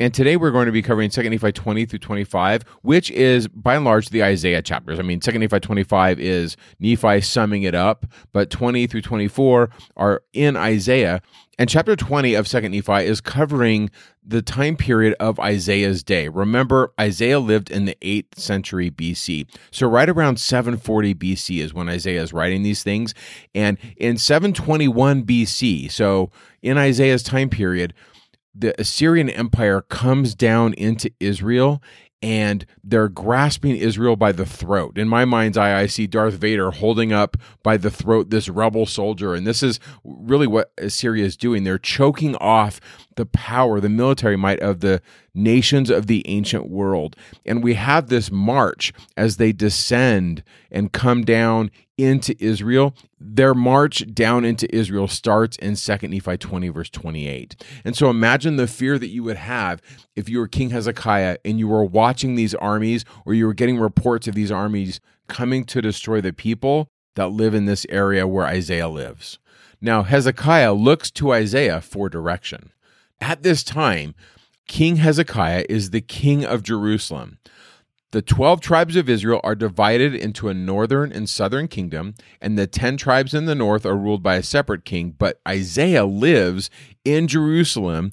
And today we're going to be covering 2 Nephi 20 through 25, which is by and large the Isaiah chapters. I mean, 2 Nephi 25 is Nephi summing it up, but 20 through 24 are in Isaiah. And chapter 20 of 2 Nephi is covering the time period of Isaiah's day. Remember, Isaiah lived in the 8th century BC. So, right around 740 BC is when Isaiah is writing these things. And in 721 BC, so in Isaiah's time period, the Assyrian Empire comes down into Israel and they're grasping Israel by the throat. In my mind's eye, I see Darth Vader holding up by the throat this rebel soldier. And this is really what Assyria is doing. They're choking off the power, the military might of the nations of the ancient world. And we have this march as they descend and come down into Israel. Their march down into Israel starts in 2 Nephi 20, verse 28. And so imagine the fear that you would have if you were King Hezekiah and you were watching these armies or you were getting reports of these armies coming to destroy the people that live in this area where Isaiah lives. Now, Hezekiah looks to Isaiah for direction. At this time, King Hezekiah is the king of Jerusalem. The 12 tribes of Israel are divided into a northern and southern kingdom, and the 10 tribes in the north are ruled by a separate king. But Isaiah lives in Jerusalem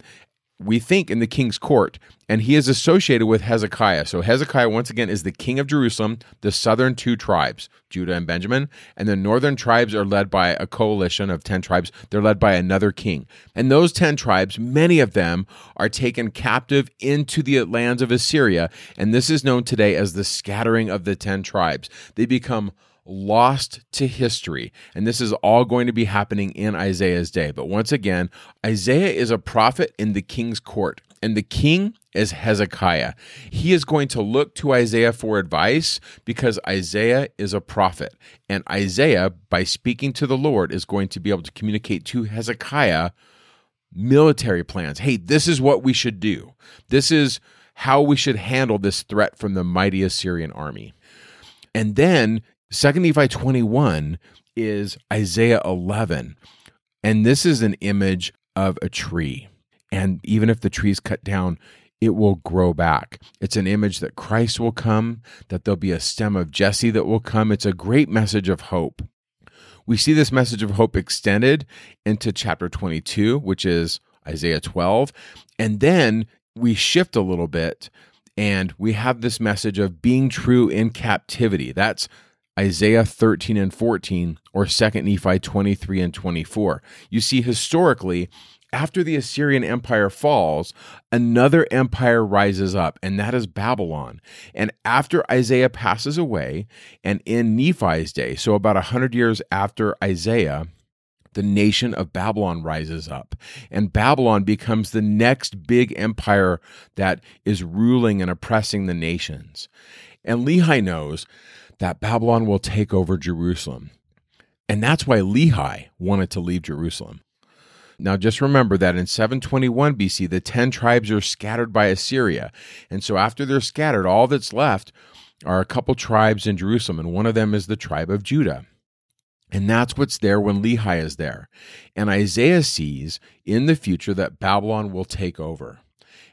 we think in the king's court, and he is associated with Hezekiah. So Hezekiah, once again, is the king of Jerusalem, the southern two tribes, Judah and Benjamin, and the northern tribes are led by a coalition of 10 tribes. They're led by another king. And those 10 tribes, many of them are taken captive into the lands of Assyria, and this is known today as the scattering of the 10 tribes. They become lost to history. And this is all going to be happening in Isaiah's day. But once again, Isaiah is a prophet in the king's court, and the king is Hezekiah. He is going to look to Isaiah for advice because Isaiah is a prophet. And Isaiah, by speaking to the Lord, is going to be able to communicate to Hezekiah military plans. Hey, this is what we should do. This is how we should handle this threat from the mighty Assyrian army. And then Second Nephi 21 is Isaiah 11. And this is an image of a tree. And even if the tree is cut down, it will grow back. It's an image that Christ will come, that there'll be a stem of Jesse that will come. It's a great message of hope. We see this message of hope extended into chapter 22, which is Isaiah 12. And then we shift a little bit and we have this message of being true in captivity. That's Isaiah 13 and 14 or 2 Nephi 23 and 24. You see, historically, after the Assyrian Empire falls, another empire rises up, and that is Babylon. And after Isaiah passes away, and in Nephi's day, so about 100 years after Isaiah, the nation of Babylon rises up. And Babylon becomes the next big empire that is ruling and oppressing the nations. And Lehi knows that Babylon will take over Jerusalem. And that's why Lehi wanted to leave Jerusalem. Now, just remember that in 721 BC, the 10 tribes are scattered by Assyria. And so, after they're scattered, all that's left are a couple tribes in Jerusalem, and one of them is the tribe of Judah. And that's what's there when Lehi is there. And Isaiah sees in the future that Babylon will take over.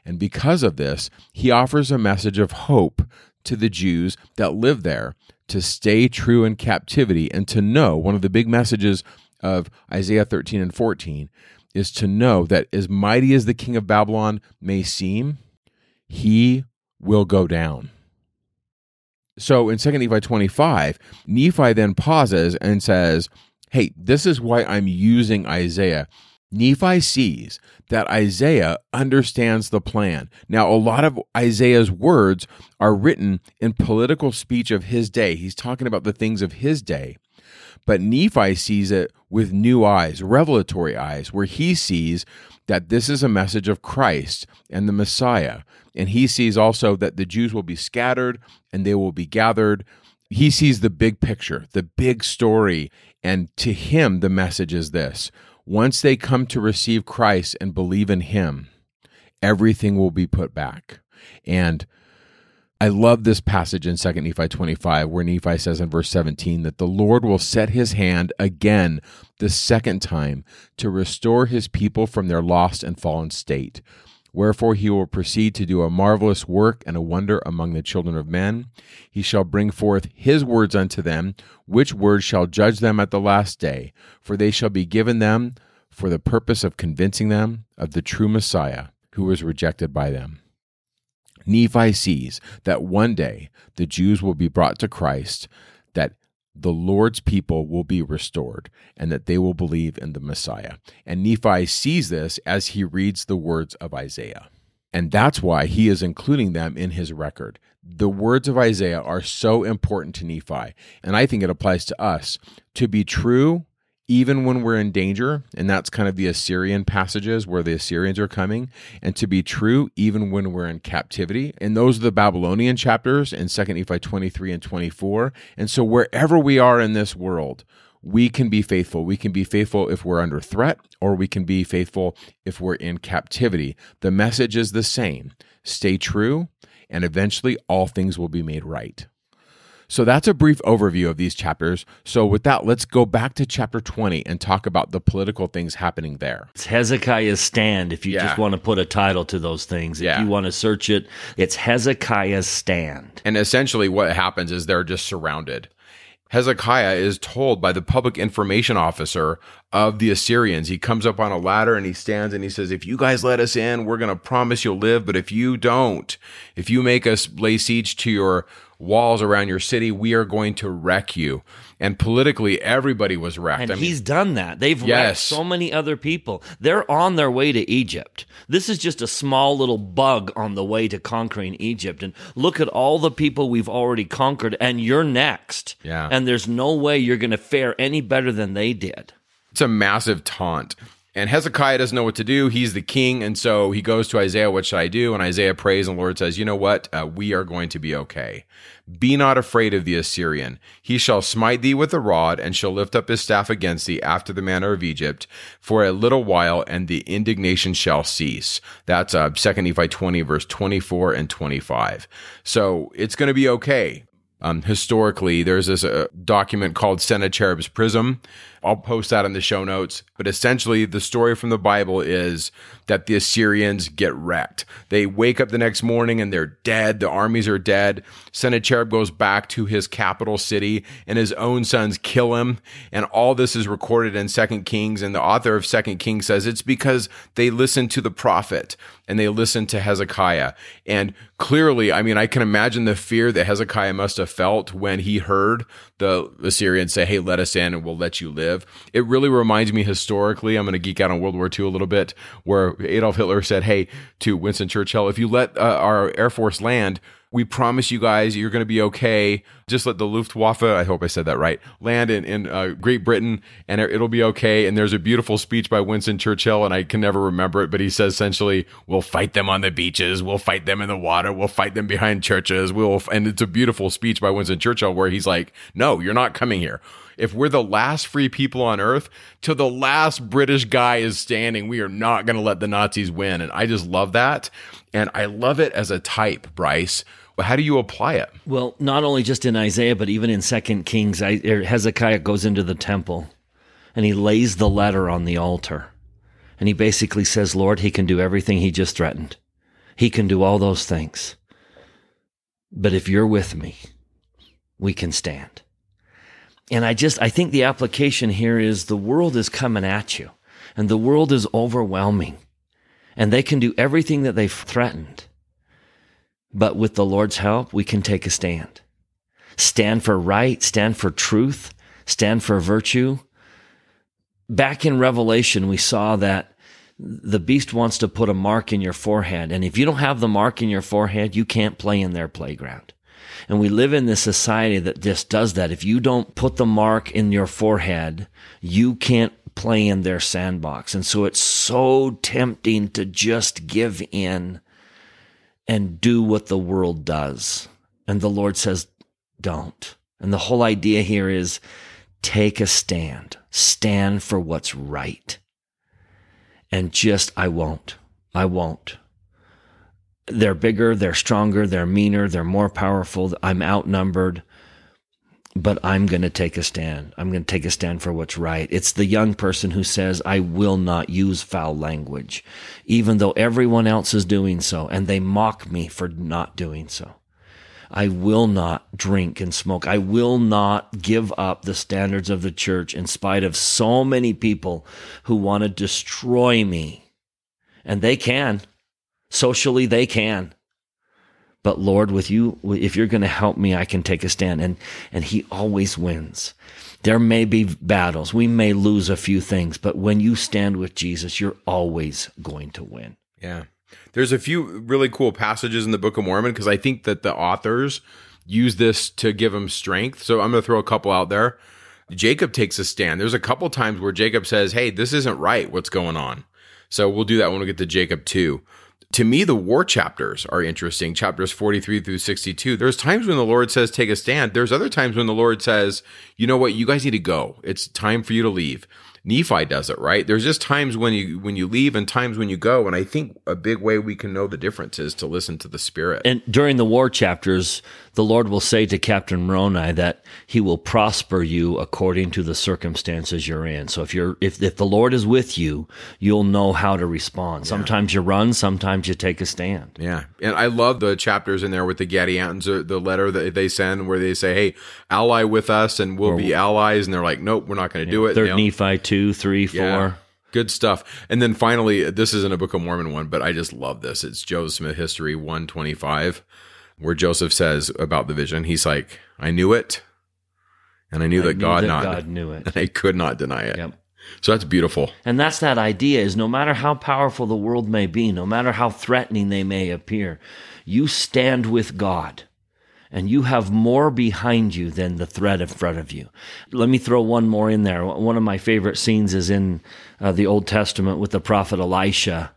And because of this, he offers a message of hope to the Jews that live there to stay true in captivity and to know one of the big messages of Isaiah 13 and 14 is to know that as mighty as the king of Babylon may seem, he will go down. So in 2 Nephi 25, Nephi then pauses and says, Hey, this is why I'm using Isaiah. Nephi sees that Isaiah understands the plan. Now, a lot of Isaiah's words are written in political speech of his day. He's talking about the things of his day. But Nephi sees it with new eyes, revelatory eyes, where he sees that this is a message of Christ and the Messiah. And he sees also that the Jews will be scattered and they will be gathered He sees the big picture, the big story. And to him, the message is this once they come to receive Christ and believe in him, everything will be put back. And I love this passage in 2 Nephi 25, where Nephi says in verse 17 that the Lord will set his hand again the second time to restore his people from their lost and fallen state. Wherefore he will proceed to do a marvelous work and a wonder among the children of men. He shall bring forth his words unto them, which words shall judge them at the last day, for they shall be given them for the purpose of convincing them of the true Messiah, who was rejected by them. Nephi sees that one day the Jews will be brought to Christ, that the Lord's people will be restored, and that they will believe in the Messiah. And Nephi sees this as he reads the words of Isaiah. And that's why he is including them in his record. The words of Isaiah are so important to Nephi, and I think it applies to us. To be true even when we're in danger, and that's kind of the Assyrian passages where the Assyrians are coming, and to be true even when we're in captivity. And those are the Babylonian chapters in 2 Nephi 23 and 24. And so wherever we are in this world, we can be faithful. We can be faithful if we're under threat, or we can be faithful if we're in captivity. The message is the same stay true, and eventually all things will be made right. So that's a brief overview of these chapters. So with that, let's go back to chapter 20 and talk about the political things happening there. It's Hezekiah's stand if you yeah. just want to put a title to those things. If yeah. you want to search it, it's Hezekiah's stand. And essentially what happens is they're just surrounded. Hezekiah is told by the public information officer of the Assyrians. He comes up on a ladder and he stands and he says, If you guys let us in, we're going to promise you'll live. But if you don't, if you make us lay siege to your walls around your city, we are going to wreck you. And politically, everybody was wrecked. And I mean, he's done that. They've yes. wrecked so many other people. They're on their way to Egypt. This is just a small little bug on the way to conquering Egypt. And look at all the people we've already conquered, and you're next. Yeah. And there's no way you're going to fare any better than they did. It's a massive taunt. And Hezekiah doesn't know what to do. He's the king. And so he goes to Isaiah, What should I do? And Isaiah prays, and the Lord says, You know what? Uh, we are going to be okay. Be not afraid of the Assyrian. He shall smite thee with a rod, and shall lift up his staff against thee after the manner of Egypt for a little while, and the indignation shall cease. That's uh, 2 Nephi 20, verse 24 and 25. So it's going to be okay. Um, historically, there's this uh, document called Sennacherib's Prism. I'll post that in the show notes. But essentially, the story from the Bible is that the Assyrians get wrecked. They wake up the next morning and they're dead. The armies are dead. Sennacherib goes back to his capital city and his own sons kill him. And all this is recorded in Second Kings. And the author of Second Kings says it's because they listened to the prophet and they listened to Hezekiah. And clearly, I mean, I can imagine the fear that Hezekiah must have felt when he heard the Assyrians say, Hey, let us in and we'll let you live. It really reminds me historically, I'm going to geek out on World War II a little bit, where Adolf Hitler said, Hey, to Winston Churchill, if you let uh, our Air Force land, we promise you guys you're going to be okay. Just let the Luftwaffe, I hope I said that right, land in, in uh, Great Britain and it'll be okay. And there's a beautiful speech by Winston Churchill, and I can never remember it, but he says essentially, we'll fight them on the beaches, we'll fight them in the water, we'll fight them behind churches. We'll, and it's a beautiful speech by Winston Churchill where he's like, no, you're not coming here if we're the last free people on earth, till the last British guy is standing, we are not going to let the Nazis win. And I just love that. And I love it as a type, Bryce, Well, how do you apply it? Well, not only just in Isaiah, but even in Second Kings, er, Hezekiah goes into the temple and he lays the letter on the altar. And he basically says, Lord, he can do everything he just threatened. He can do all those things. But if you're with me, we can stand. And I just, I think the application here is the world is coming at you and the world is overwhelming and they can do everything that they've threatened. But with the Lord's help, we can take a stand. Stand for right, stand for truth, stand for virtue. Back in Revelation, we saw that the beast wants to put a mark in your forehead. And if you don't have the mark in your forehead, you can't play in their playground. And we live in this society that just does that. If you don't put the mark in your forehead, you can't play in their sandbox. And so it's so tempting to just give in and do what the world does. And the Lord says, don't. And the whole idea here is take a stand, stand for what's right. And just, I won't. I won't. They're bigger, they're stronger, they're meaner, they're more powerful. I'm outnumbered but I'm going to take a stand. I'm going to take a stand for what's right. It's the young person who says, I will not use foul language, even though everyone else is doing so, and they mock me for not doing so. I will not drink and smoke. I will not give up the standards of the church in spite of so many people who want to destroy me. And they can. Socially, they can but Lord, with you, if you're going to help me, I can take a stand. And, and he always wins. There may be battles. We may lose a few things, but when you stand with Jesus, you're always going to win. Yeah. There's a few really cool passages in the Book of Mormon because I think that the authors use this to give them strength. So I'm going to throw a couple out there. Jacob takes a stand. There's a couple times where Jacob says, Hey, this isn't right. What's going on? So we'll do that when we get to Jacob 2 to me, the war chapters are interesting. Chapters 43 through 62. There's times when the Lord says, take a stand. There's other times when the Lord says, you know what? You guys need to go. It's time for you to leave. Nephi does it, right? There's just times when you when you leave and times when you go, and I think a big way we can know the difference is to listen to the Spirit. And during the war chapters, the Lord will say to Captain Moroni that He will prosper you according to the circumstances you're in. So if you're if if the Lord is with you, you'll know how to respond. Sometimes you run, sometimes you take a stand. Yeah, and I love the chapters in there with the Gadiantons, the letter that they send where they say, "Hey, ally with us, and we'll or, be allies," and they're like, "Nope, we're not going to do it." Third Nephi two two, three, four. Yeah, good stuff. And then finally, this isn't a Book of Mormon one, but I just love this. It's Joseph Smith History 125, where Joseph says about the vision, he's like, I knew it, and I knew I that knew God that not God knew it. And I could not deny it. Yep. So that's beautiful. And that's that idea is no matter how powerful the world may be, no matter how threatening they may appear, you stand with God and you have more behind you than the threat in front of you. Let me throw one more in there. One of my favorite scenes is in uh, the Old Testament with the prophet Elisha.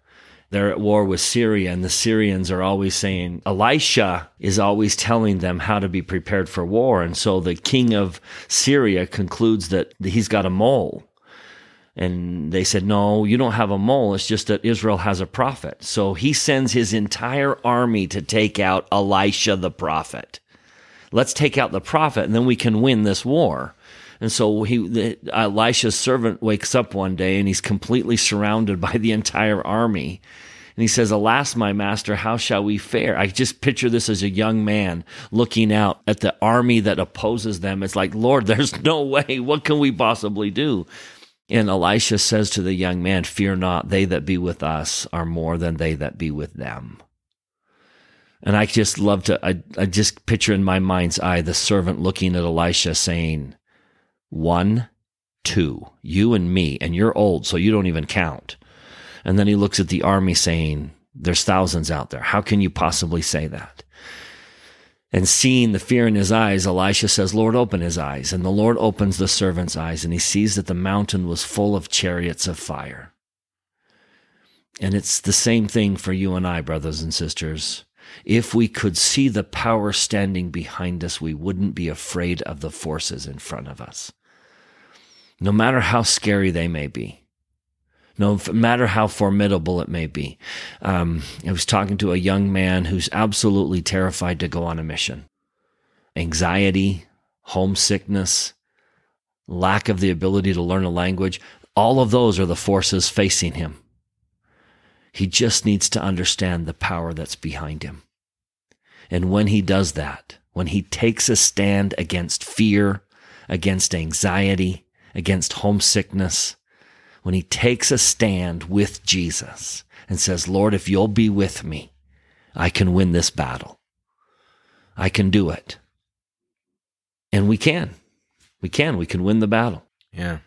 They're at war with Syria, and the Syrians are always saying, Elisha is always telling them how to be prepared for war. And so the king of Syria concludes that he's got a mole. And they said, No, you don't have a mole. It's just that Israel has a prophet. So he sends his entire army to take out Elisha the prophet let's take out the prophet and then we can win this war. And so he, the, Elisha's servant wakes up one day and he's completely surrounded by the entire army. And he says, Alas, my master, how shall we fare? I just picture this as a young man looking out at the army that opposes them. It's like, Lord, there's no way. What can we possibly do? And Elisha says to the young man, Fear not, they that be with us are more than they that be with them. And I just love to, I, I just picture in my mind's eye the servant looking at Elisha saying, One, two, you and me, and you're old, so you don't even count. And then he looks at the army saying, There's thousands out there. How can you possibly say that? And seeing the fear in his eyes, Elisha says, Lord, open his eyes. And the Lord opens the servant's eyes, and he sees that the mountain was full of chariots of fire. And it's the same thing for you and I, brothers and sisters. If we could see the power standing behind us, we wouldn't be afraid of the forces in front of us. No matter how scary they may be, no matter how formidable it may be. Um, I was talking to a young man who's absolutely terrified to go on a mission. Anxiety, homesickness, lack of the ability to learn a language, all of those are the forces facing him. He just needs to understand the power that's behind him. And when he does that, when he takes a stand against fear, against anxiety, against homesickness, when he takes a stand with Jesus and says, Lord, if you'll be with me, I can win this battle. I can do it. And we can. We can. We can win the battle. Yeah.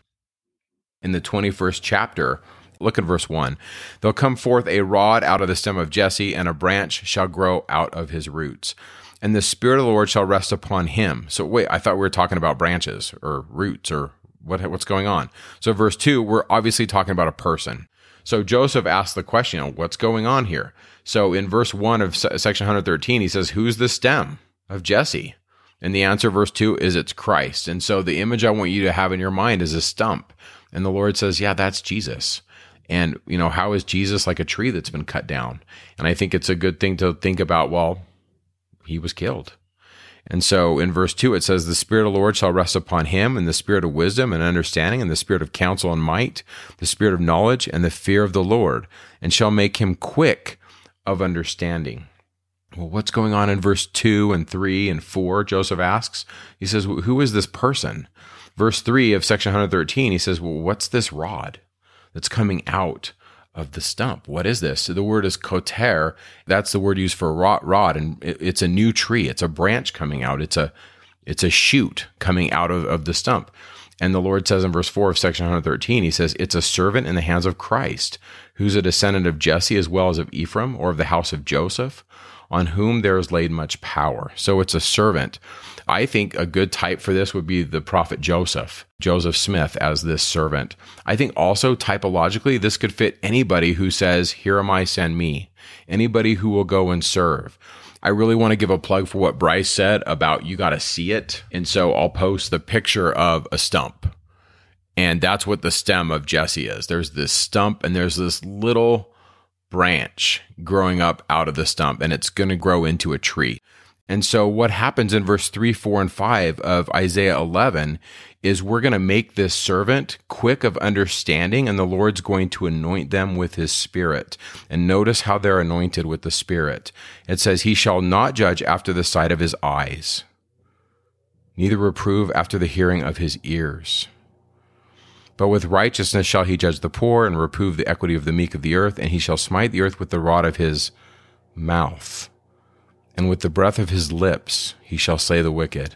In the 21st chapter, Look at verse 1. There'll come forth a rod out of the stem of Jesse, and a branch shall grow out of his roots. And the Spirit of the Lord shall rest upon him. So, wait, I thought we were talking about branches or roots or what, what's going on. So, verse 2, we're obviously talking about a person. So, Joseph asks the question, what's going on here? So, in verse 1 of section 113, he says, Who's the stem of Jesse? And the answer, verse 2, is it's Christ. And so the image I want you to have in your mind is a stump. And the Lord says, Yeah, that's Jesus. And, you know, how is Jesus like a tree that's been cut down? And I think it's a good thing to think about, well, he was killed. And so in verse 2, it says, The Spirit of the Lord shall rest upon him, and the Spirit of wisdom and understanding, and the Spirit of counsel and might, the Spirit of knowledge and the fear of the Lord, and shall make him quick of understanding. Well, what's going on in verse 2 and 3 and 4? Joseph asks. He says, Who is this person? Verse 3 of section 113, he says, Well, what's this rod that's coming out of the stump? What is this? So the word is koter. That's the word used for rod, and it's a new tree. It's a branch coming out. It's a it's a shoot coming out of, of the stump. And the Lord says in verse 4 of section 113, He says, It's a servant in the hands of Christ, who's a descendant of Jesse as well as of Ephraim, or of the house of Joseph on whom there is laid much power. So it's a servant. I think a good type for this would be the prophet Joseph, Joseph Smith as this servant. I think also typologically, this could fit anybody who says, Here am I, send me. Anybody who will go and serve. I really want to give a plug for what Bryce said about you got to see it. And so I'll post the picture of a stump. And that's what the stem of Jesse is. There's this stump and there's this little branch growing up out of the stump and it's going to grow into a tree. And so, what happens in verse 3, 4, and 5 of Isaiah 11 is we're going to make this servant quick of understanding, and the Lord's going to anoint them with his spirit. And notice how they're anointed with the spirit. It says, He shall not judge after the sight of his eyes, neither reprove after the hearing of his ears. But with righteousness shall he judge the poor and reprove the equity of the meek of the earth, and he shall smite the earth with the rod of his mouth. And with the breath of his lips he shall slay the wicked.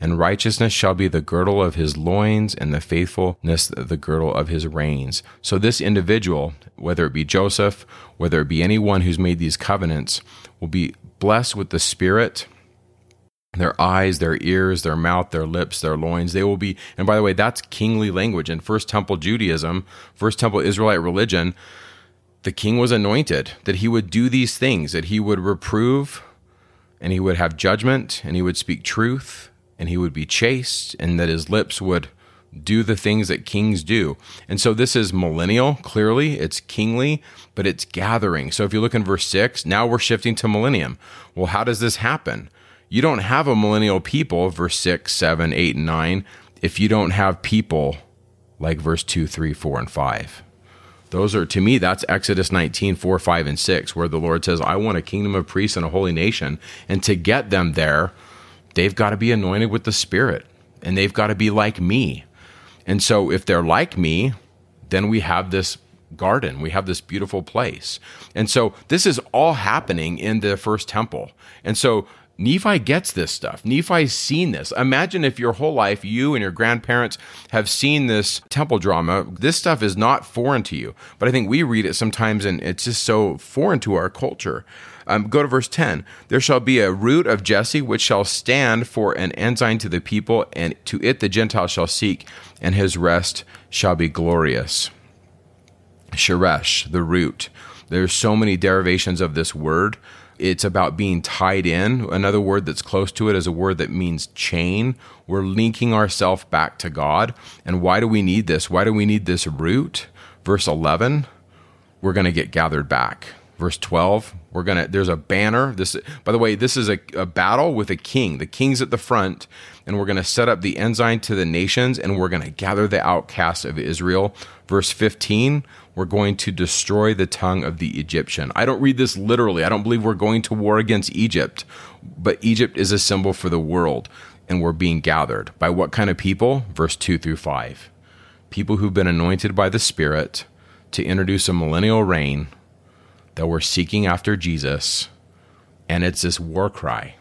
And righteousness shall be the girdle of his loins, and the faithfulness the girdle of his reins. So this individual, whether it be Joseph, whether it be anyone who's made these covenants, will be blessed with the Spirit their eyes, their ears, their mouth, their lips, their loins. They will be, and by the way, that's kingly language. In First Temple Judaism, First Temple Israelite religion, the king was anointed, that he would do these things, that he would reprove, and he would have judgment, and he would speak truth, and he would be chaste, and that his lips would do the things that kings do. And so this is millennial, clearly, it's kingly, but it's gathering. So if you look in verse 6, now we're shifting to millennium. Well, how does this happen? you don't have a millennial people, verse 6, 7, 8, and 9, if you don't have people like verse 2, 3, 4, and 5. Those are, to me, that's Exodus 19, 4, 5, and 6, where the Lord says, I want a kingdom of priests and a holy nation. And to get them there, they've got to be anointed with the Spirit and they've got to be like me. And so if they're like me, then we have this garden. We have this beautiful place. And so this is all happening in the first temple. And so Nephi gets this stuff. Nephi's seen this. Imagine if your whole life you and your grandparents have seen this temple drama. This stuff is not foreign to you, but I think we read it sometimes and it's just so foreign to our culture. Um, go to verse 10. There shall be a root of Jesse which shall stand for an ensign to the people, and to it the Gentiles shall seek, and his rest shall be glorious. Sheresh, the root. There's so many derivations of this word it's about being tied in. Another word that's close to it is a word that means chain. We're linking ourselves back to God. And why do we need this? Why do we need this root? Verse 11, we're going to get gathered back. Verse 12, we're going to, there's a banner. This, by the way, this is a, a battle with a king. The king's at the front, and we're going to set up the ensign to the nations, and we're going to gather the outcasts of Israel. Verse 15, we're going to destroy the tongue of the Egyptian. I don't read this literally. I don't believe we're going to war against Egypt, but Egypt is a symbol for the world, and we're being gathered. By what kind of people? Verse 2 through 5. People who've been anointed by the Spirit to introduce a millennial reign, that we're seeking after Jesus, and it's this war cry.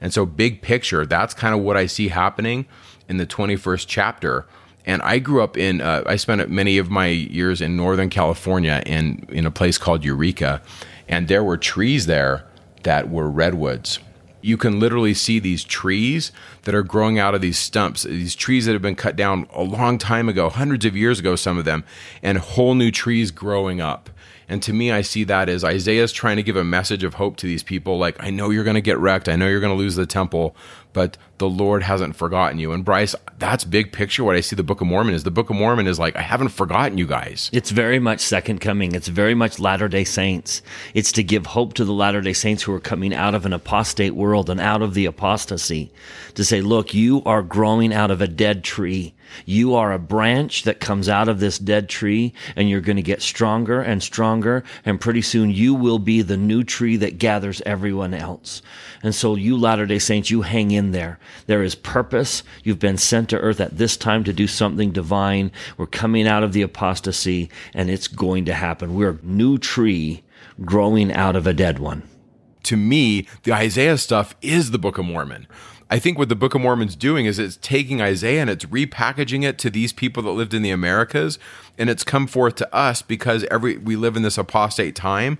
And so, big picture, that's kind of what I see happening in the 21st chapter and I grew up in, uh, I spent many of my years in Northern California in, in a place called Eureka. And there were trees there that were redwoods. You can literally see these trees that are growing out of these stumps, these trees that have been cut down a long time ago, hundreds of years ago, some of them, and whole new trees growing up. And to me, I see that as Isaiah's trying to give a message of hope to these people. Like, I know you're going to get wrecked. I know you're going to lose the temple, but the Lord hasn't forgotten you. And Bryce, that's big picture. What I see the Book of Mormon is the Book of Mormon is like, I haven't forgotten you guys. It's very much second coming. It's very much Latter day Saints. It's to give hope to the Latter day Saints who are coming out of an apostate world and out of the apostasy to say, look, you are growing out of a dead tree. You are a branch that comes out of this dead tree and you're going to get stronger and stronger. And pretty soon you will be the new tree that gathers everyone else. And so you Latter day Saints, you hang in there. There is purpose. You've been sent to earth at this time to do something divine. We're coming out of the apostasy and it's going to happen. We're a new tree growing out of a dead one. To me, the Isaiah stuff is the Book of Mormon. I think what the Book of Mormon's doing is it's taking Isaiah and it's repackaging it to these people that lived in the Americas, and it's come forth to us because every we live in this apostate time.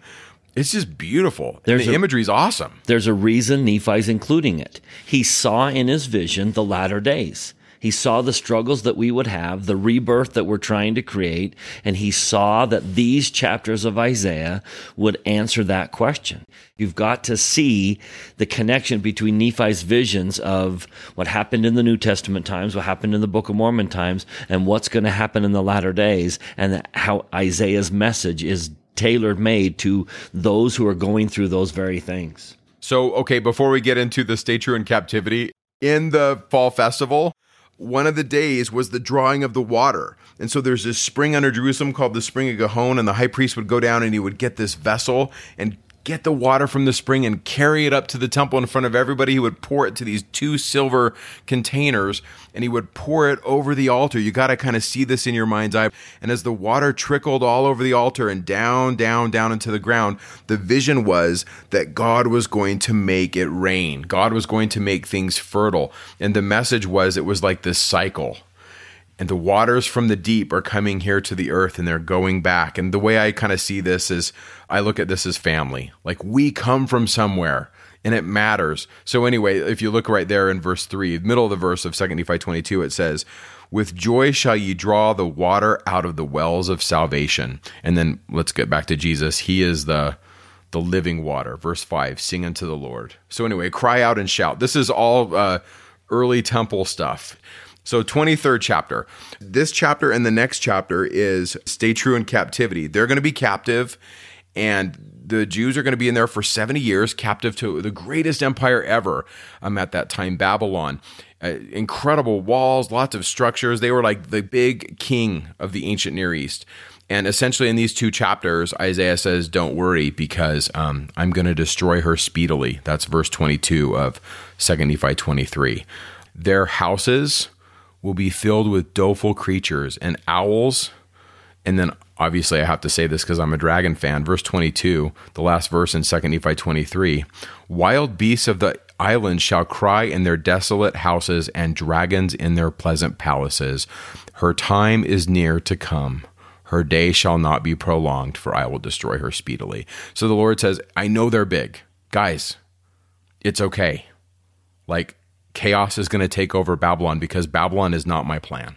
It's just beautiful. There's the a, imagery is awesome. There's a reason Nephi's including it. He saw in his vision the latter days. He saw the struggles that we would have, the rebirth that we're trying to create, and he saw that these chapters of Isaiah would answer that question. You've got to see the connection between Nephi's visions of what happened in the New Testament times, what happened in the Book of Mormon times, and what's going to happen in the latter days, and how Isaiah's message is tailor made to those who are going through those very things. So, okay, before we get into the Stay True in Captivity, in the fall festival, one of the days was the drawing of the water. And so there's this spring under Jerusalem called the Spring of Gihon, and the high priest would go down and he would get this vessel and get the water from the spring and carry it up to the temple in front of everybody. He would pour it to these two silver containers and he would pour it over the altar. You got to kind of see this in your mind's eye. And as the water trickled all over the altar and down, down, down into the ground, the vision was that God was going to make it rain. God was going to make things fertile. And the message was it was like this cycle and the waters from the deep are coming here to the earth and they're going back. And the way I kind of see this is I look at this as family. Like we come from somewhere and it matters. So anyway, if you look right there in verse 3, middle of the verse of 2 Nephi 22, it says, with joy shall ye draw the water out of the wells of salvation. And then let's get back to Jesus. He is the the living water. Verse 5, sing unto the Lord. So anyway, cry out and shout. This is all uh, early temple stuff. So, 23rd chapter. This chapter and the next chapter is stay true in captivity. They're going to be captive, and the Jews are going to be in there for 70 years, captive to the greatest empire ever um, at that time, Babylon. Uh, incredible walls, lots of structures. They were like the big king of the ancient Near East. And essentially, in these two chapters, Isaiah says, Don't worry, because um, I'm going to destroy her speedily. That's verse 22 of 2 Nephi 23. Their houses will be filled with doleful creatures and owls. And then obviously I have to say this because I'm a dragon fan. Verse 22, the last verse in 2 Nephi 23 Wild beasts of the islands shall cry in their desolate houses, and dragons in their pleasant palaces. Her time is near to come. Her day shall not be prolonged, for I will destroy her speedily. So the Lord says, I know they're big. Guys, it's okay. Like, chaos is going to take over Babylon because Babylon is not my plan.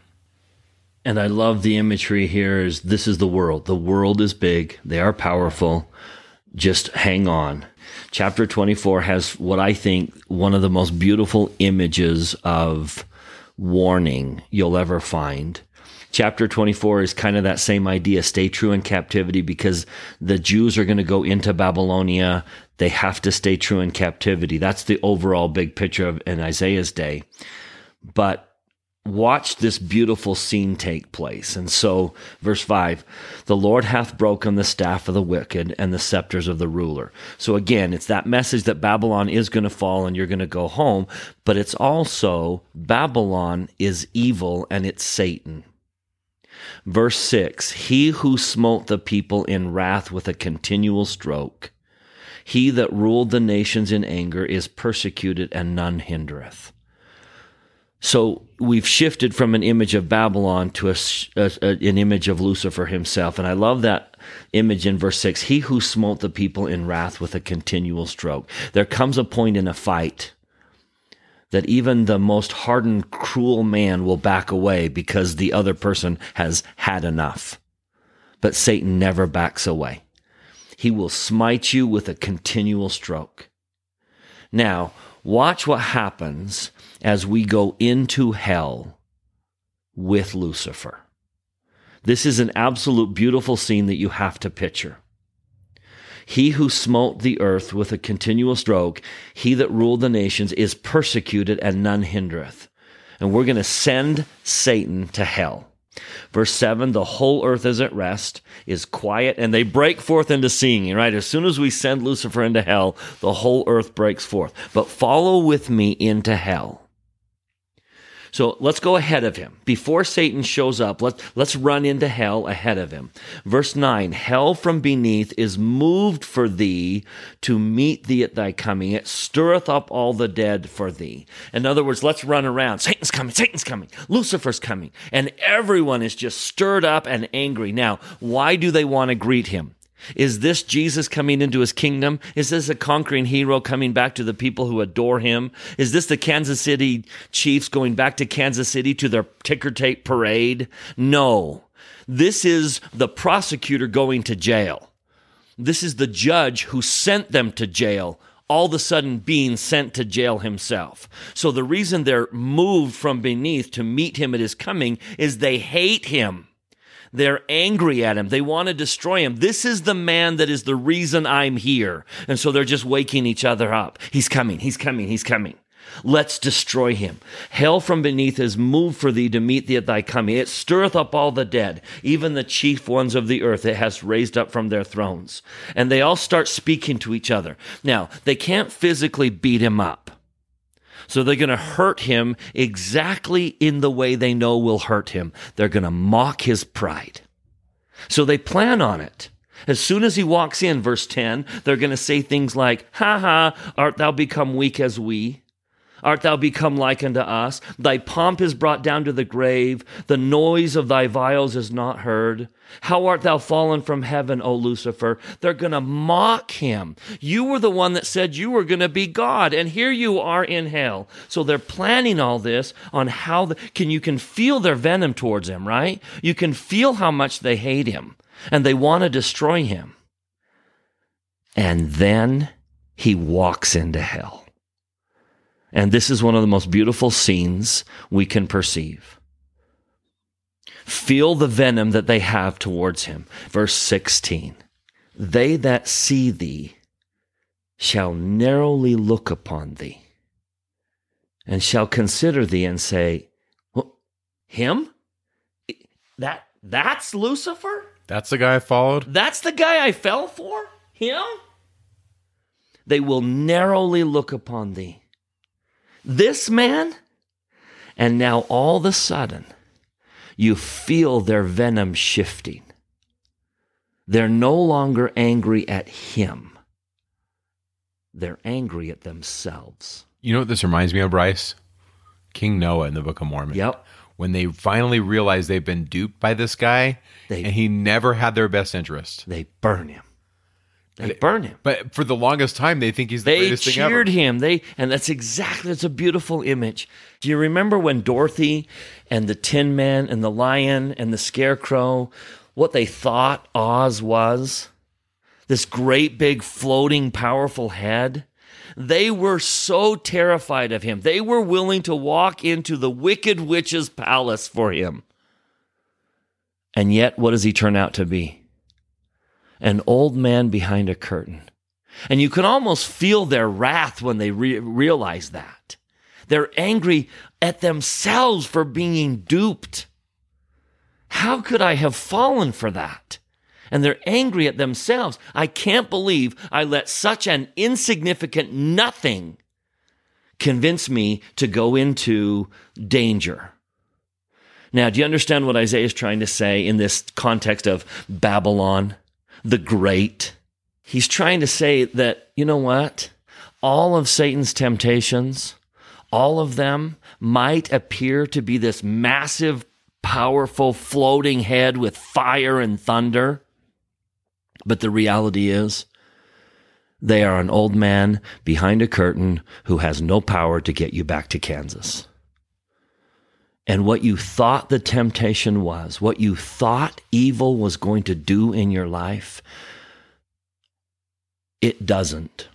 And I love the imagery here is this is the world. The world is big. They are powerful. Just hang on. Chapter 24 has what I think one of the most beautiful images of warning you'll ever find. Chapter 24 is kind of that same idea. Stay true in captivity because the Jews are going to go into Babylonia they have to stay true in captivity. That's the overall big picture of in Isaiah's day. But watch this beautiful scene take place. And so, verse 5 the Lord hath broken the staff of the wicked and the scepters of the ruler. So, again, it's that message that Babylon is going to fall and you're going to go home, but it's also Babylon is evil and it's Satan. Verse 6 He who smote the people in wrath with a continual stroke he that ruled the nations in anger is persecuted, and none hindereth. So we've shifted from an image of Babylon to a, a, an image of Lucifer himself. And I love that image in verse 6 He who smote the people in wrath with a continual stroke. There comes a point in a fight that even the most hardened, cruel man will back away because the other person has had enough. But Satan never backs away. He will smite you with a continual stroke. Now, Watch what happens as we go into hell with Lucifer. This is an absolute beautiful scene that you have to picture. He who smote the earth with a continual stroke, he that ruled the nations, is persecuted and none hindereth. And we're going to send Satan to hell. Verse 7 the whole earth is at rest, is quiet, and they break forth into singing, right? As soon as we send Lucifer into hell, the whole earth breaks forth. But follow with me into hell. So let's go ahead of him. Before Satan shows up, let's, let's run into hell ahead of him. Verse 9 Hell from beneath is moved for thee to meet thee at thy coming. It stirreth up all the dead for thee. In other words, let's run around. Satan's coming, Satan's coming, Lucifer's coming. And everyone is just stirred up and angry. Now, why do they want to greet him? Is this Jesus coming into his kingdom? Is this a conquering hero coming back to the people who adore him? Is this the Kansas City Chiefs going back to Kansas City to their ticker tape parade? No. This is the prosecutor going to jail. This is the judge who sent them to jail all of a sudden being sent to jail himself. So the reason they're moved from beneath to meet him at his coming is they hate him. They're angry at him. They want to destroy him. This is the man that is the reason I'm here. And so they're just waking each other up. He's coming. He's coming. He's coming. Let's destroy him. Hell from beneath is moved for thee to meet thee at thy coming. It stirreth up all the dead, even the chief ones of the earth it has raised up from their thrones. And they all start speaking to each other. Now, they can't physically beat him up. So they're going to hurt him exactly in the way they know will hurt him. They're going to mock his pride. So they plan on it. As soon as he walks in, verse 10, they're going to say things like, Ha ha, art thou become weak as we? Art thou become like unto us? Thy pomp is brought down to the grave, the noise of thy viols is not heard. How art thou fallen from heaven, O Lucifer? They're going to mock him. You were the one that said you were going to be God, and here you are in hell. So they're planning all this on how the, can you can feel their venom towards him, right? You can feel how much they hate him and they want to destroy him. And then he walks into hell. And this is one of the most beautiful scenes we can perceive. Feel the venom that they have towards him. Verse 16 They that see thee shall narrowly look upon thee and shall consider thee and say, Him? That that's Lucifer? That's the guy I followed? That's the guy I fell for? Him? They will narrowly look upon thee this man? And now all of a sudden, you feel their venom shifting. They're no longer angry at him, they're angry at themselves. You know what this reminds me of, Bryce? King Noah in the Book of Mormon. Yep. When they finally realize they've been duped by this guy They- and he never had their best interest. They burn him. They burn him. But for the longest time, they think he's the They greatest thing ever. They cheered him. They and that's exactly it's a beautiful image. Do you remember when Dorothy and the Tin Man and the Lion and the Scarecrow, what they thought Oz was? This great big floating powerful head. They were so terrified of him. They were willing to walk into the wicked witch's palace for him. And yet, what does he turn out to be? An old man behind a curtain. And you can almost feel their wrath when they re- realize that. They're angry at themselves for being duped. How could I have fallen for that? And they're angry at themselves. I can't believe I let such an insignificant nothing convince me to go into danger. Now, do you understand what Isaiah is trying to say in this context of Babylon, the great? He's trying to say that, you know what? All of Satan's temptations, all of them might appear to be this massive, powerful, floating head with fire and thunder. But the reality is, they are an old man behind a curtain who has no power to get you back to Kansas. And what you thought the temptation was, what you thought evil was going to do in your life, it doesn't.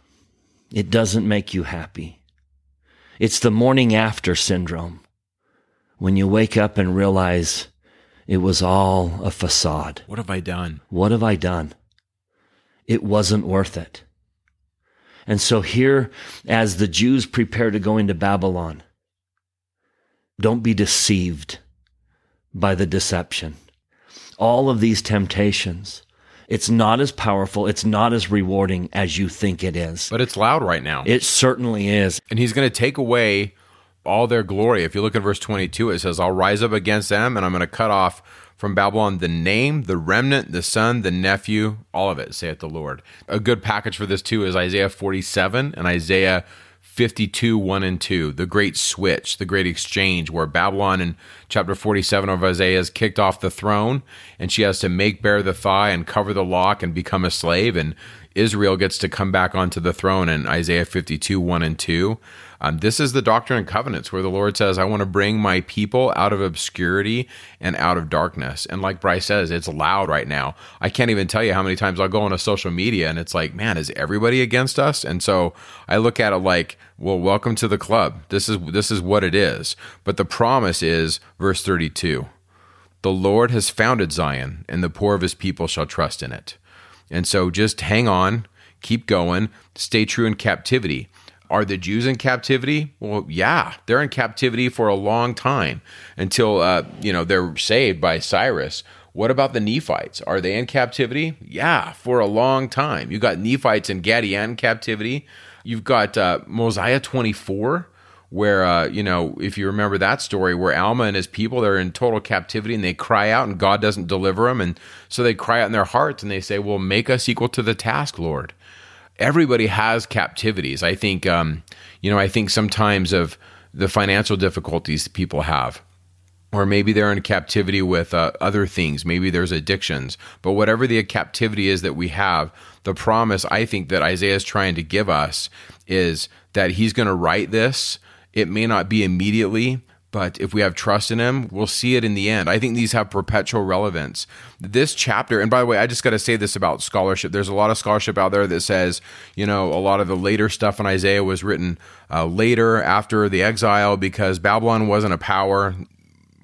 It doesn't make you happy. It's the morning after syndrome when you wake up and realize it was all a facade. What have I done? What have I done? It wasn't worth it. And so here, as the Jews prepare to go into Babylon, don't be deceived by the deception. All of these temptations, it's not as powerful, it's not as rewarding as you think it is. But it's loud right now. It certainly is. and he's going to take away all their glory. If you look at verse 22, it says, I'll rise up against them and I'm going to cut off from Babylon the name, the remnant, the son, the nephew, all of it, saith the Lord. A good package for this too is Isaiah 47 and Isaiah 52, 1 and 2, the great switch, the great exchange, where Babylon in chapter 47 of Isaiah is kicked off the throne and she has to make bare the thigh and cover the lock and become a slave. And Israel gets to come back onto the throne in Isaiah 52, 1 and 2. Um, this is the Doctrine and Covenants where the Lord says, I want to bring my people out of obscurity and out of darkness. And like Bryce says, it's loud right now. I can't even tell you how many times I'll go on a social media and it's like, man, is everybody against us? And so I look at it like, well, welcome to the club. This is this is what it is. But the promise is verse 32. The Lord has founded Zion, and the poor of his people shall trust in it. And so just hang on, keep going, stay true in captivity. Are the Jews in captivity? Well, yeah, they're in captivity for a long time until uh, you know they're saved by Cyrus. What about the Nephites? Are they in captivity? Yeah, for a long time. You got Nephites in Gadianton captivity. You've got uh, Mosiah 24, where uh, you know if you remember that story, where Alma and his people they're in total captivity and they cry out and God doesn't deliver them, and so they cry out in their hearts and they say, "Well, make us equal to the task, Lord." Everybody has captivities. I think, um, you know, I think sometimes of the financial difficulties people have. Or maybe they're in captivity with uh, other things. Maybe there's addictions. But whatever the captivity is that we have, the promise I think that Isaiah is trying to give us is that he's going to right this. It may not be immediately, but if we have trust in him, we'll see it in the end. I think these have perpetual relevance. This chapter, and by the way, I just got to say this about scholarship. There's a lot of scholarship out there that says, you know, a lot of the later stuff in Isaiah was written uh, later after the exile because Babylon wasn't a power.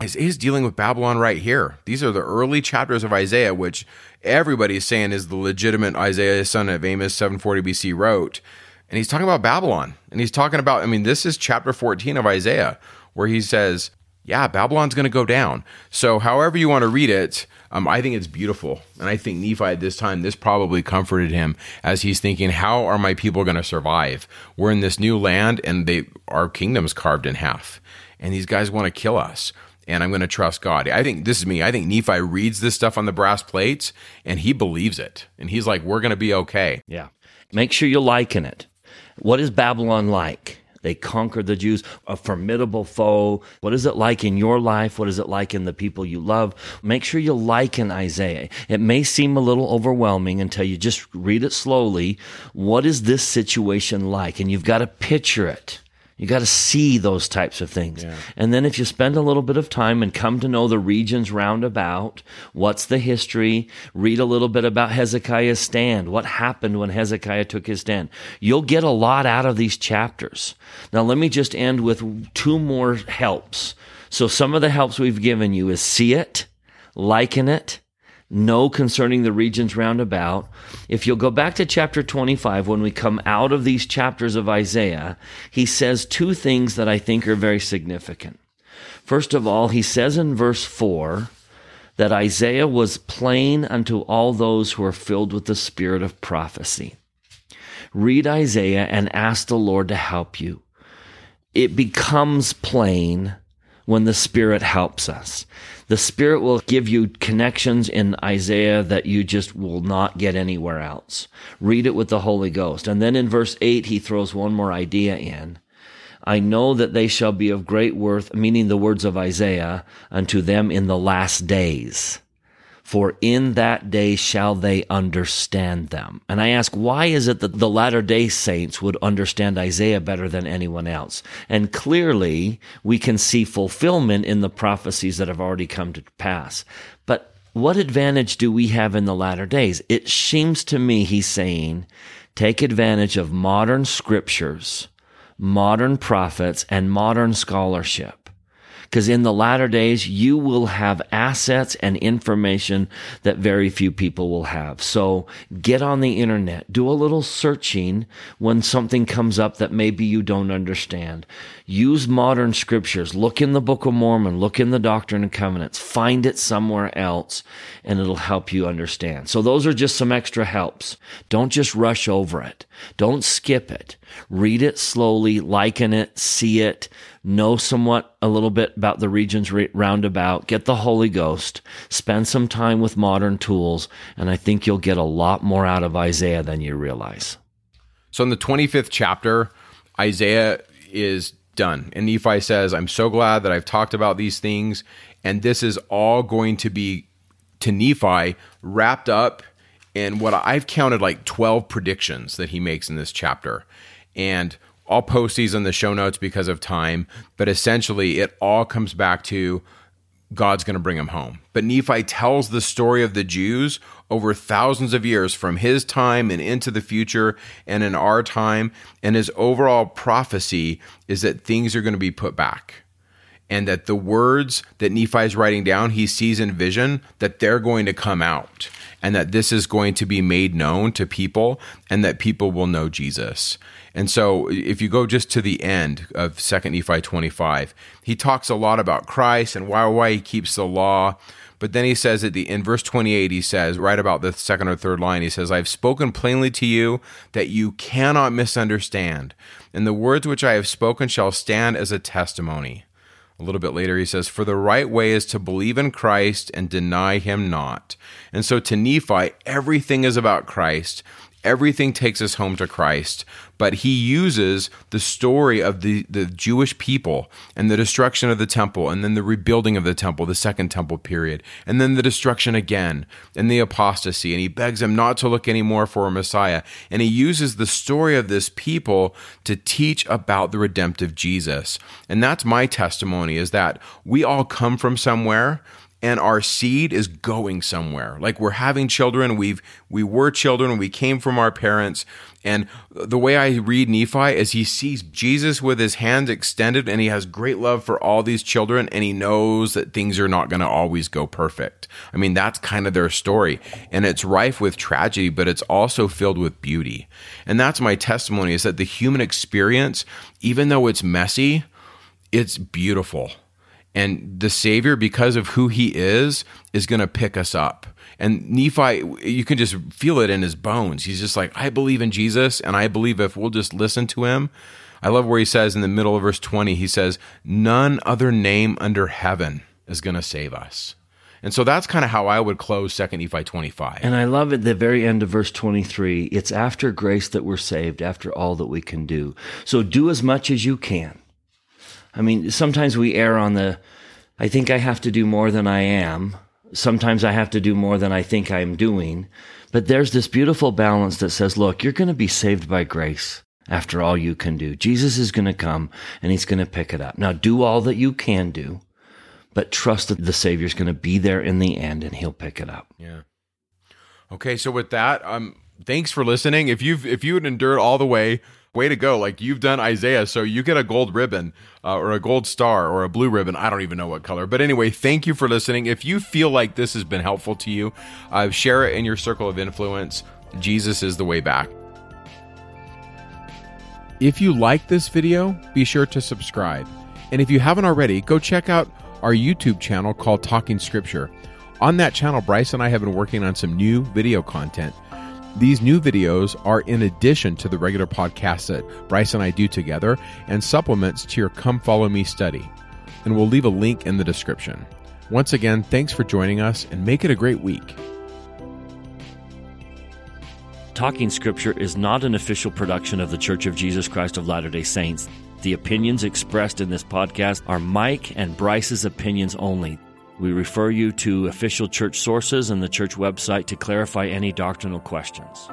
Isaiah's dealing with Babylon right here. These are the early chapters of Isaiah, which everybody's saying is the legitimate Isaiah, son of Amos, 740 BC, wrote. And he's talking about Babylon. And he's talking about, I mean, this is chapter 14 of Isaiah where he says, yeah, Babylon's going to go down. So, however you want to read it, um, I think it's beautiful. And I think Nephi at this time, this probably comforted him as he's thinking, how are my people going to survive? We're in this new land and they our kingdom's carved in half. And these guys want to kill us. And I'm going to trust God. I think this is me. I think Nephi reads this stuff on the brass plates and he believes it. And he's like, we're going to be okay. Yeah. Make sure you liken it. What is Babylon like? They conquered the Jews, a formidable foe. What is it like in your life? What is it like in the people you love? Make sure you liken Isaiah. It may seem a little overwhelming until you just read it slowly. What is this situation like? And you've got to picture it. You got to see those types of things. Yeah. And then if you spend a little bit of time and come to know the regions roundabout, what's the history, read a little bit about Hezekiah's stand, what happened when Hezekiah took his stand. You'll get a lot out of these chapters. Now let me just end with two more helps. So some of the helps we've given you is see it, liken it, know concerning the regions round about. If you'll go back to chapter 25, when we come out of these chapters of Isaiah, he says two things that I think are very significant. First of all, he says in verse 4 that Isaiah was plain unto all those who are filled with the spirit of prophecy. Read Isaiah and ask the Lord to help you. It becomes plain when the Spirit helps us. The Spirit will give you connections in Isaiah that you just will not get anywhere else. Read it with the Holy Ghost. And then in verse 8, he throws one more idea in. I know that they shall be of great worth, meaning the words of Isaiah, unto them in the last days for in that day shall they understand them. And I ask, why is it that the latter day saints would understand Isaiah better than anyone else? And clearly, we can see fulfillment in the prophecies that have already come to pass. But what advantage do we have in the latter days? It seems to me, he's saying, take advantage of modern scriptures modern prophets, and modern scholarship. Because in the latter days, you will have assets and information that very few people will have. So get on the internet, do a little searching when something comes up that maybe you don't understand. Use modern scriptures. Look in the Book of Mormon, look in the Doctrine and Covenants, find it somewhere else, and it'll help you understand. So those are just some extra helps. Don't just rush over it. Don't skip it. Read it slowly, liken it, see it, know somewhat a little bit about the regions roundabout, get the Holy Ghost, spend some time with modern tools, and I think you'll get a lot more out of Isaiah than you realize. So in the 25th chapter, Isaiah is done. And Nephi says, I'm so glad that I've talked about these things. And this is all going to be to Nephi wrapped up in what I've counted like 12 predictions that he makes in this chapter. And I'll post these in the show notes because of time, but essentially it all comes back to God's going to bring him home. But Nephi tells the story of the Jews over thousands of years from his time and into the future and in our time. And his overall prophecy is that things are going to be put back. And that the words that Nephi is writing down, he sees in vision that they're going to come out and that this is going to be made known to people and that people will know Jesus. And so if you go just to the end of 2nd Nephi 25, he talks a lot about Christ and why why he keeps the law. But then he says at the in verse 28 he says right about the second or third line he says I've spoken plainly to you that you cannot misunderstand and the words which I have spoken shall stand as a testimony. A little bit later, he says, For the right way is to believe in Christ and deny him not. And so to Nephi, everything is about Christ everything takes us home to Christ. But he uses the story of the, the Jewish people and the destruction of the temple, and then the rebuilding of the temple, the second temple period, and then the destruction again, and the apostasy. And he begs them not to look anymore for a Messiah. And he uses the story of this people to teach about the redemptive Jesus. And that's my testimony is that we all come from somewhere and our seed is going somewhere. Like we're having children. We've we were children. We came from our parents. And the way i read nephi is he sees jesus with his hands extended and he has great love for all these children and he knows that things are not going to always go perfect. I mean that's kind of their story. And it's rife with tragedy but it's also filled with beauty. And that's my testimony is that the human experience even though it's messy it's beautiful and the Savior, because of who he is, is going to pick us up. And Nephi, you can just feel it in his bones. He's just like, I believe in Jesus, and I believe if we'll just listen to him. I love where he says in the middle of verse 20, he says, None other name under heaven is going to save us. And so that's kind of how I would close 2 Nephi 25. And I love at the very end of verse 23, it's after grace that we're saved, after all that we can do. So do as much as you can. I mean, sometimes we err on the, I think I have to do more than I am. Sometimes I have to do more than I think I'm doing. But there's this beautiful balance that says, look, you're going to be saved by grace after all you can do. Jesus is going to come and he's going to pick it up. Now do all that you can do, but trust that the Savior's going to be there in the end and he'll pick it up. Yeah. Okay. So with that, um, thanks for listening. If you've, if you would endure all the way, way to go. Like you've done Isaiah, so you get a gold ribbon uh, or a gold star or a blue ribbon. I don't even know what color. But anyway, thank you for listening. If you feel like this has been helpful to you, uh, share it in your circle of influence. Jesus is the way back. If you like this video, be sure to subscribe. And if you haven't already, go check out our YouTube channel called Talking Scripture. On that channel, Bryce and I have been working on some new video content these new videos are in addition to the regular podcasts that Bryce and I do together and supplements to your Come Follow Me study. And we'll leave a link in the description. Once again, thanks for joining us and make it a great week. Talking Scripture is not an official production of The Church of Jesus Christ of Latter day Saints. The opinions expressed in this podcast are Mike and Bryce's opinions only. We refer you to official church sources and the church website to clarify any doctrinal questions.